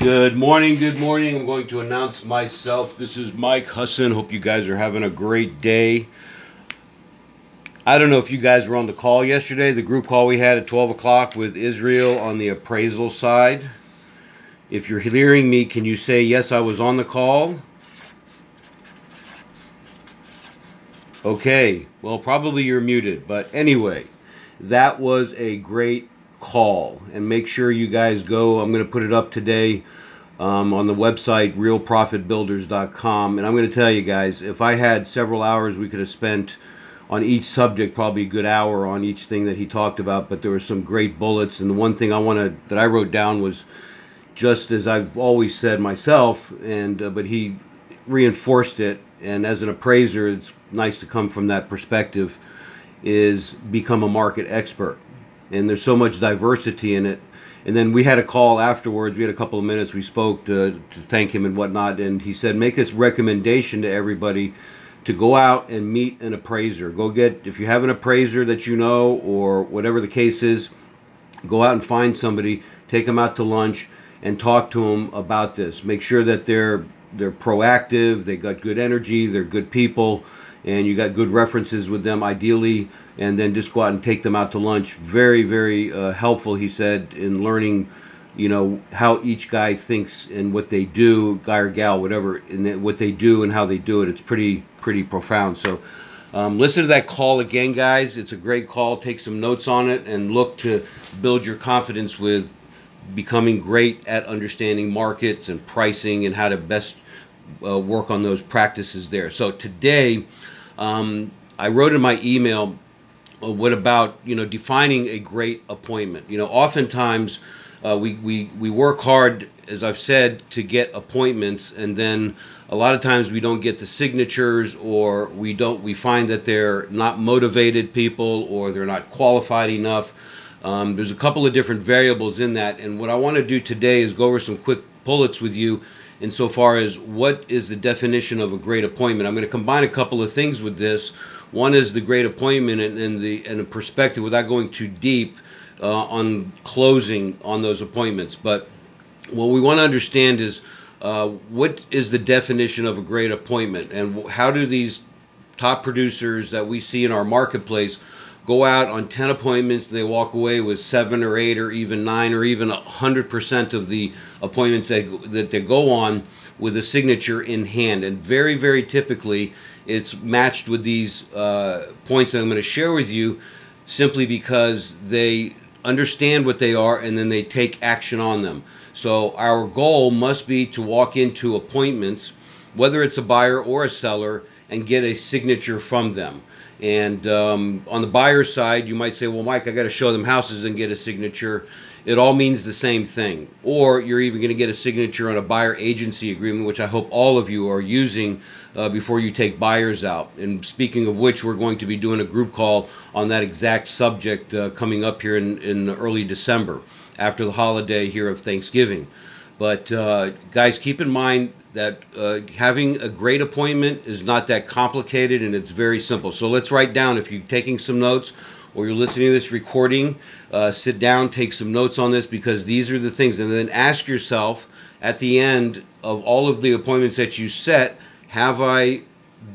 Good morning, good morning. I'm going to announce myself. This is Mike Husson. Hope you guys are having a great day. I don't know if you guys were on the call yesterday, the group call we had at 12 o'clock with Israel on the appraisal side. If you're hearing me, can you say, Yes, I was on the call? Okay, well, probably you're muted, but anyway, that was a great call. And make sure you guys go. I'm going to put it up today um, on the website, realprofitbuilders.com. And I'm going to tell you guys, if I had several hours, we could have spent on each subject, probably a good hour on each thing that he talked about. But there were some great bullets. And the one thing I want to, that I wrote down was just as I've always said myself, and uh, but he reinforced it. And as an appraiser, it's nice to come from that perspective. Is become a market expert and there's so much diversity in it. And then we had a call afterwards. We had a couple of minutes. We spoke to, to thank him and whatnot. And he said, make this recommendation to everybody to go out and meet an appraiser. Go get, if you have an appraiser that you know or whatever the case is, go out and find somebody, take them out to lunch, and talk to them about this. Make sure that they're they're proactive, they got good energy, they're good people, and you got good references with them. Ideally, and then just go out and take them out to lunch. Very, very uh, helpful, he said, in learning, you know, how each guy thinks and what they do, guy or gal, whatever, and what they do and how they do it. It's pretty, pretty profound. So, um, listen to that call again, guys. It's a great call. Take some notes on it and look to build your confidence with becoming great at understanding markets and pricing and how to best uh, work on those practices there. So today, um, I wrote in my email uh, what about you know defining a great appointment? You know, oftentimes uh, we, we we work hard, as I've said, to get appointments, and then a lot of times we don't get the signatures, or we don't we find that they're not motivated people, or they're not qualified enough. Um, there's a couple of different variables in that, and what I want to do today is go over some quick bullets with you insofar as what is the definition of a great appointment. I'm going to combine a couple of things with this. One is the great appointment and, and the and a perspective without going too deep uh, on closing on those appointments. But what we want to understand is uh, what is the definition of a great appointment and how do these top producers that we see in our marketplace go out on 10 appointments and they walk away with seven or eight or even nine or even 100% of the appointments that, that they go on with a signature in hand. And very, very typically, it's matched with these uh, points that I'm going to share with you simply because they understand what they are and then they take action on them. So, our goal must be to walk into appointments, whether it's a buyer or a seller, and get a signature from them. And um, on the buyer side, you might say, well, Mike, I got to show them houses and get a signature. It all means the same thing. Or you're even going to get a signature on a buyer agency agreement, which I hope all of you are using uh, before you take buyers out. And speaking of which, we're going to be doing a group call on that exact subject uh, coming up here in, in early December after the holiday here of Thanksgiving. But uh, guys, keep in mind that uh, having a great appointment is not that complicated and it's very simple. So let's write down if you're taking some notes or you're listening to this recording, uh, sit down, take some notes on this because these are the things. And then ask yourself at the end of all of the appointments that you set, have I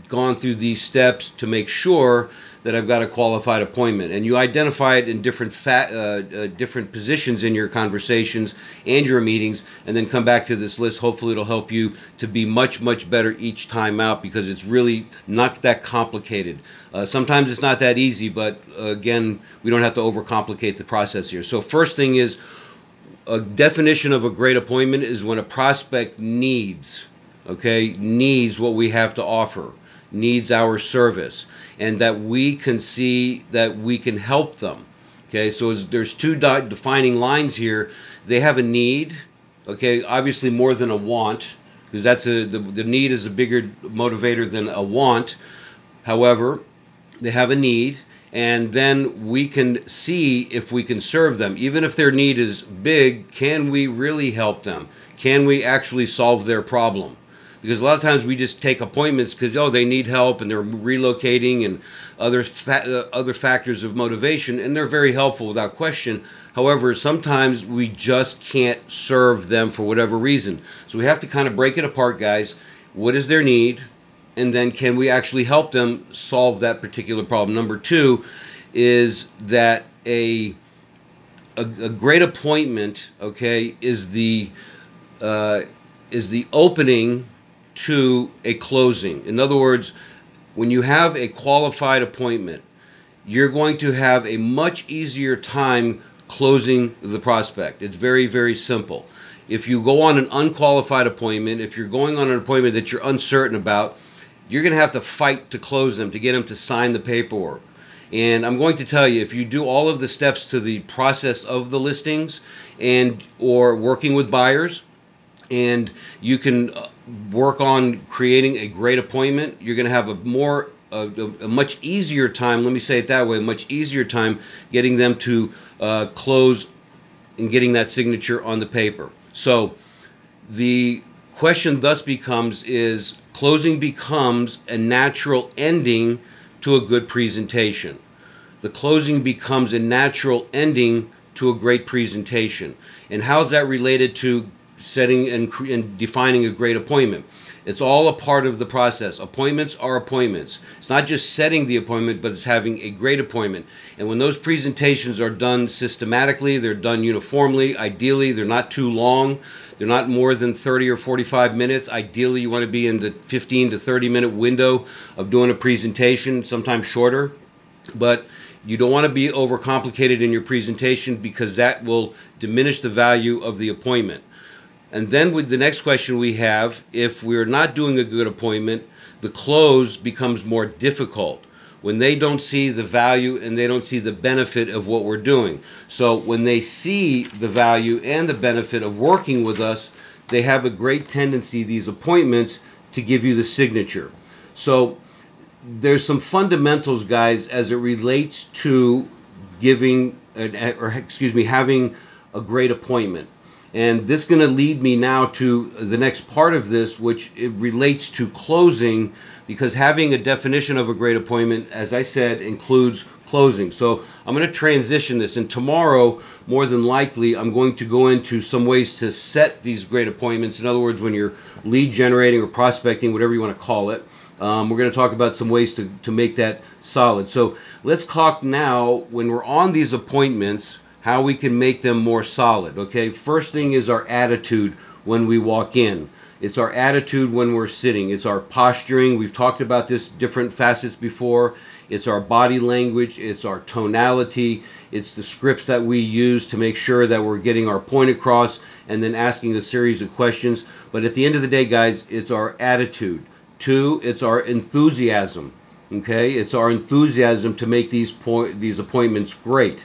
gone through these steps to make sure that I've got a qualified appointment. And you identify it in different fat, uh, uh, different positions in your conversations and your meetings, and then come back to this list. Hopefully, it'll help you to be much, much better each time out because it's really not that complicated. Uh, sometimes it's not that easy, but again, we don't have to overcomplicate the process here. So, first thing is a definition of a great appointment is when a prospect needs, okay, needs what we have to offer needs our service and that we can see that we can help them. Okay, so there's two defining lines here. They have a need, okay, obviously more than a want, because that's a the, the need is a bigger motivator than a want. However, they have a need, and then we can see if we can serve them. Even if their need is big, can we really help them? Can we actually solve their problem? Because a lot of times we just take appointments because oh they need help and they're relocating and other fa- uh, other factors of motivation and they're very helpful without question. However sometimes we just can't serve them for whatever reason. So we have to kind of break it apart guys. What is their need? And then can we actually help them solve that particular problem? Number two is that a a, a great appointment okay is the uh, is the opening to a closing. In other words, when you have a qualified appointment, you're going to have a much easier time closing the prospect. It's very, very simple. If you go on an unqualified appointment, if you're going on an appointment that you're uncertain about, you're going to have to fight to close them, to get them to sign the paperwork. And I'm going to tell you, if you do all of the steps to the process of the listings and or working with buyers, and you can uh, work on creating a great appointment, you're going to have a more a, a, much easier time. Let me say it that way: a much easier time getting them to uh, close and getting that signature on the paper. So the question thus becomes: Is closing becomes a natural ending to a good presentation? The closing becomes a natural ending to a great presentation. And how's that related to setting and, and defining a great appointment. It's all a part of the process. Appointments are appointments. It's not just setting the appointment, but it's having a great appointment. And when those presentations are done systematically, they're done uniformly. Ideally, they're not too long. They're not more than 30 or 45 minutes. Ideally, you want to be in the 15 to 30 minute window of doing a presentation, sometimes shorter. But you don't want to be overcomplicated in your presentation because that will diminish the value of the appointment. And then with the next question we have, if we're not doing a good appointment, the close becomes more difficult when they don't see the value and they don't see the benefit of what we're doing. So when they see the value and the benefit of working with us, they have a great tendency, these appointments, to give you the signature. So there's some fundamentals, guys, as it relates to giving, or excuse me, having a great appointment. And this is going to lead me now to the next part of this, which relates to closing, because having a definition of a great appointment, as I said, includes closing. So I'm going to transition this, and tomorrow, more than likely, I'm going to go into some ways to set these great appointments. In other words, when you're lead generating or prospecting, whatever you want to call it. Um, we're going to talk about some ways to, to make that solid. So let's talk now when we're on these appointments how we can make them more solid. Okay, first thing is our attitude when we walk in. It's our attitude when we're sitting. It's our posturing. We've talked about this different facets before. It's our body language. It's our tonality. It's the scripts that we use to make sure that we're getting our point across and then asking a series of questions. But at the end of the day, guys, it's our attitude. Two, it's our enthusiasm. Okay, it's our enthusiasm to make these point these appointments great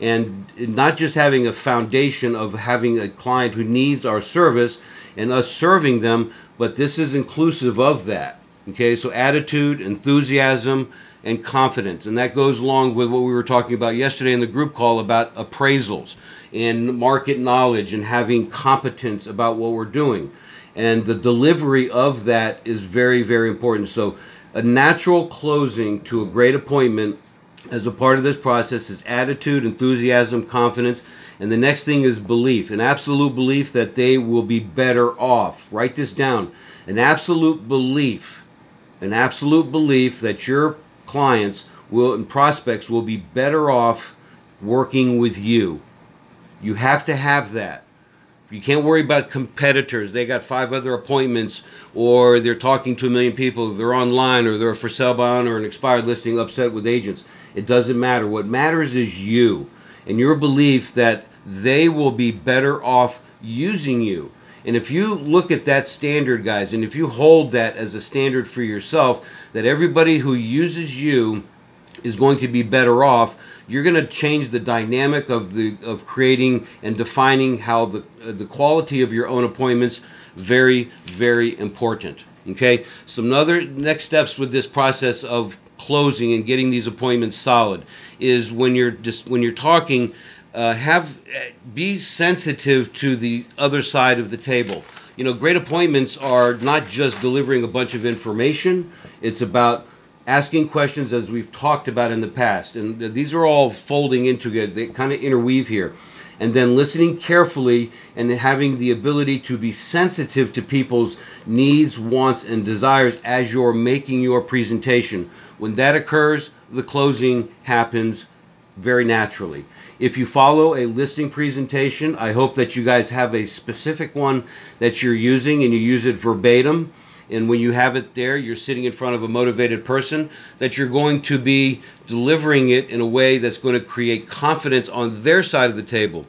and not just having a foundation of having a client who needs our service and us serving them, but this is inclusive of that. Okay, so attitude, enthusiasm, and confidence. And that goes along with what we were talking about yesterday in the group call about appraisals and market knowledge and having competence about what we're doing. And the delivery of that is very, very important. So, a natural closing to a great appointment as a part of this process is attitude, enthusiasm, confidence, and the next thing is belief an absolute belief that they will be better off. Write this down an absolute belief, an absolute belief that your clients will and prospects will be better off working with you. You have to have that. You can't worry about competitors. They got five other appointments, or they're talking to a million people, they're online, or they're for sale by owner or an expired listing, upset with agents. It doesn't matter. What matters is you and your belief that they will be better off using you. And if you look at that standard, guys, and if you hold that as a standard for yourself, that everybody who uses you is going to be better off, you're going to change the dynamic of the of creating and defining how the uh, the quality of your own appointments very very important. Okay, some other next steps with this process of closing and getting these appointments solid is when you're just when you're talking uh, have be sensitive to the other side of the table You know, great appointments are not just delivering a bunch of information, it's about asking questions as we've talked about in the past. And these are all folding into it, they kind of interweave here. And then listening carefully and having the ability to be sensitive to people's needs, wants, and desires as you're making your presentation. When that occurs, the closing happens very naturally. If you follow a listing presentation, I hope that you guys have a specific one that you're using and you use it verbatim and when you have it there, you're sitting in front of a motivated person, that you're going to be delivering it in a way that's going to create confidence on their side of the table.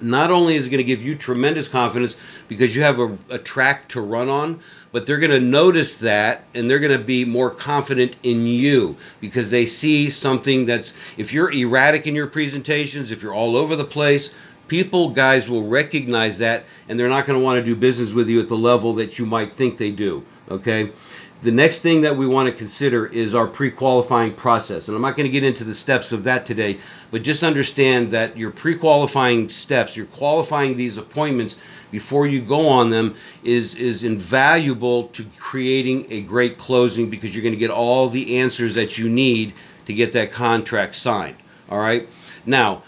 Not only is it going to give you tremendous confidence because you have a, a track to run on, but they're going to notice that and they're going to be more confident in you because they see something that's, if you're erratic in your presentations, if you're all over the place, people guys will recognize that and they're not going to want to do business with you at the level that you might think they do okay? The next thing that we want to consider is our pre-qualifying process and i'm not going to get into the steps of that today but just understand that your pre-qualifying steps you're qualifying these appointments before you go on them is is invaluable to creating a great closing because you're going to get all the answers that you need to get that contract signed all right? Now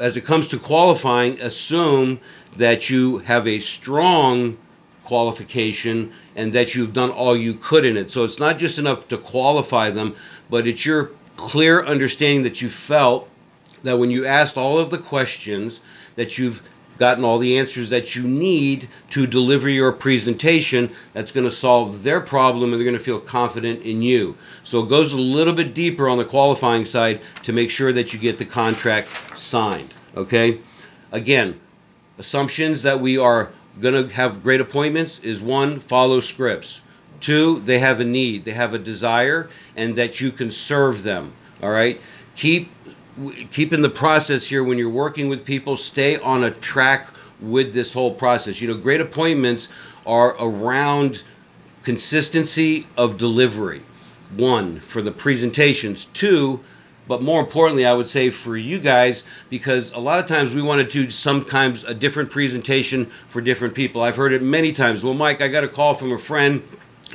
as it comes to qualifying, assume that you have a strong qualification and that you've done all you could in it. So it's not just enough to qualify them, but it's your clear understanding that you felt that when you asked all of the questions that you've gotten all the answers that you need to deliver your presentation that's going to solve their problem and they're going to feel confident in you. So it goes a little bit deeper on the qualifying side to make sure that you get the contract signed. Okay? Again, assumptions that we are going to have great appointments is one, follow scripts. Two, they have a need, they have a desire, and that you can serve them. All right? Keep keep in the process here when you're working with people stay on a track with this whole process. You know great appointments are around consistency of delivery. One for the presentations. Two but more importantly i would say for you guys because a lot of times we want to do sometimes a different presentation for different people. I've heard it many times. Well mike i got a call from a friend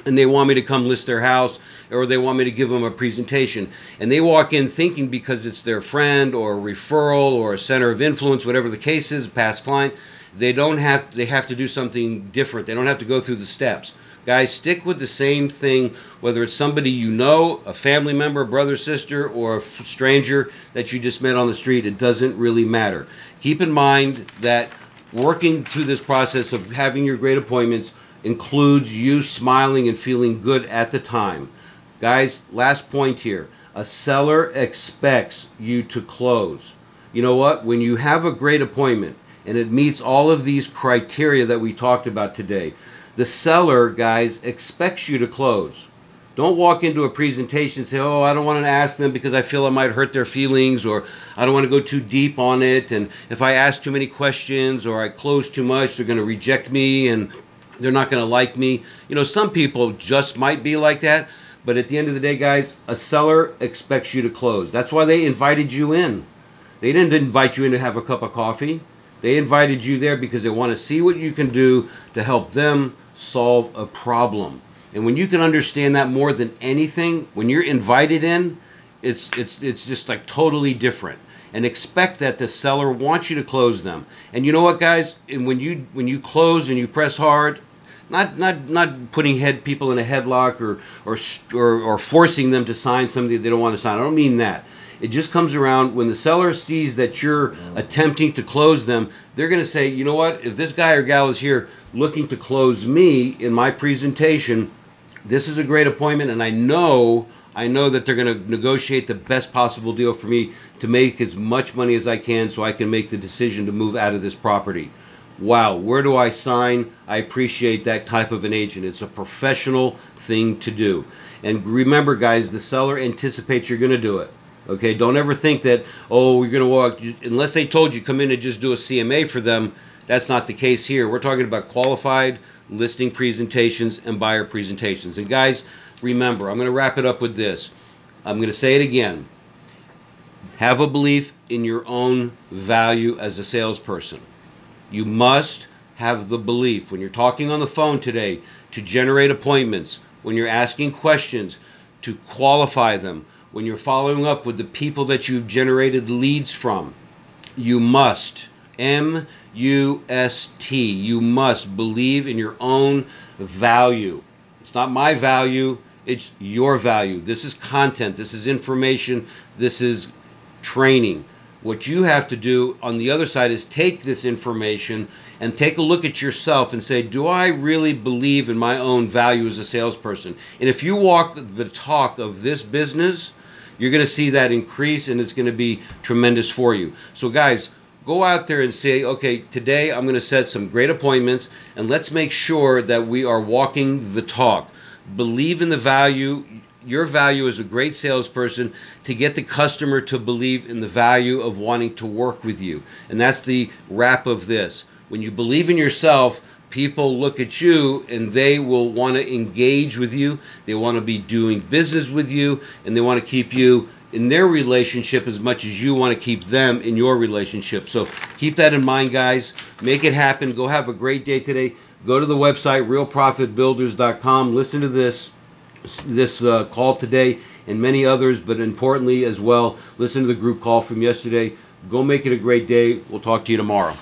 and they want me to come list their house or they want me to give them a presentation. And they walk in thinking because it's their friend or a referral or a center of influence whatever the case is past client they don't have they have to do something different. They don't have to go through the steps. Guys stick with the same thing whether it's somebody you know a family member brother sister or a stranger that you just met on the street. It doesn't really matter. Keep in mind that working through this process of having your great appointments includes you smiling and feeling good at the time. Guys, last point here. A seller expects you to close. You know what? When you have a great appointment and it meets all of these criteria that we talked about today, the seller, guys, expects you to close. Don't walk into a presentation and say, Oh, I don't want to ask them because I feel I might hurt their feelings, or I don't want to go too deep on it. And if I ask too many questions or I close too much, they're going to reject me and they're not going to like me. You know, some people just might be like that, but at the end of the day, guys, a seller expects you to close. That's why they invited you in. They didn't invite you in to have a cup of coffee. They invited you there because they want to see what you can do to help them solve a problem. And when you can understand that more than anything, when you're invited in, it's it's it's just like totally different and expect that the seller wants you to close them. And you know what, guys? And when you when you close and you press hard, not not not putting head people in a headlock or or or, or forcing them to sign something they don't want to sign. I don't mean that. It just comes around when the seller sees that you're attempting to close them, they're going to say, you know what? If this guy or gal is here looking to close me in my presentation, this is a great appointment, and I know I know that they're going to negotiate the best possible deal for me to make as much money as I can so I can make the decision to move out of this property. Wow, where do I sign? I appreciate that type of an agent. It's a professional thing to do. And remember, guys, the seller anticipates you're going to do it. Okay, don't ever think that, oh, you're going to walk, unless they told you come in and just do a CMA for them. That's not the case here. We're talking about qualified listing presentations and buyer presentations. And guys, remember, I'm going to wrap it up with this. I'm going to say it again. Have a belief in your own value as a salesperson. You must have the belief when you're talking on the phone today to generate appointments, when you're asking questions to qualify them, when you're following up with the people that you've generated leads from. You must, M U S T, you must believe in your own value. It's not my value, it's your value. This is content, this is information, this is training. What you have to do on the other side is take this information and take a look at yourself and say, Do I really believe in my own value as a salesperson? And if you walk the talk of this business, you're going to see that increase and it's going to be tremendous for you. So, guys, go out there and say, okay, today I'm going to set some great appointments and let's make sure that we are walking the talk. Believe in the value your value as a great salesperson to get the customer to believe in the value of wanting to work with you. And that's the wrap of this. When you believe in yourself, people look at you and they will want to engage with you. They want to be doing business with you and they want to keep you in their relationship as much as you want to keep them in your relationship. So keep that in mind, guys. Make it happen. Go have a great day today. Go to the website, realprofitbuilders.com. Listen to this this uh, call today and many others, but importantly as well, listen to the group call from yesterday. Go make it a great day. We'll talk to you tomorrow.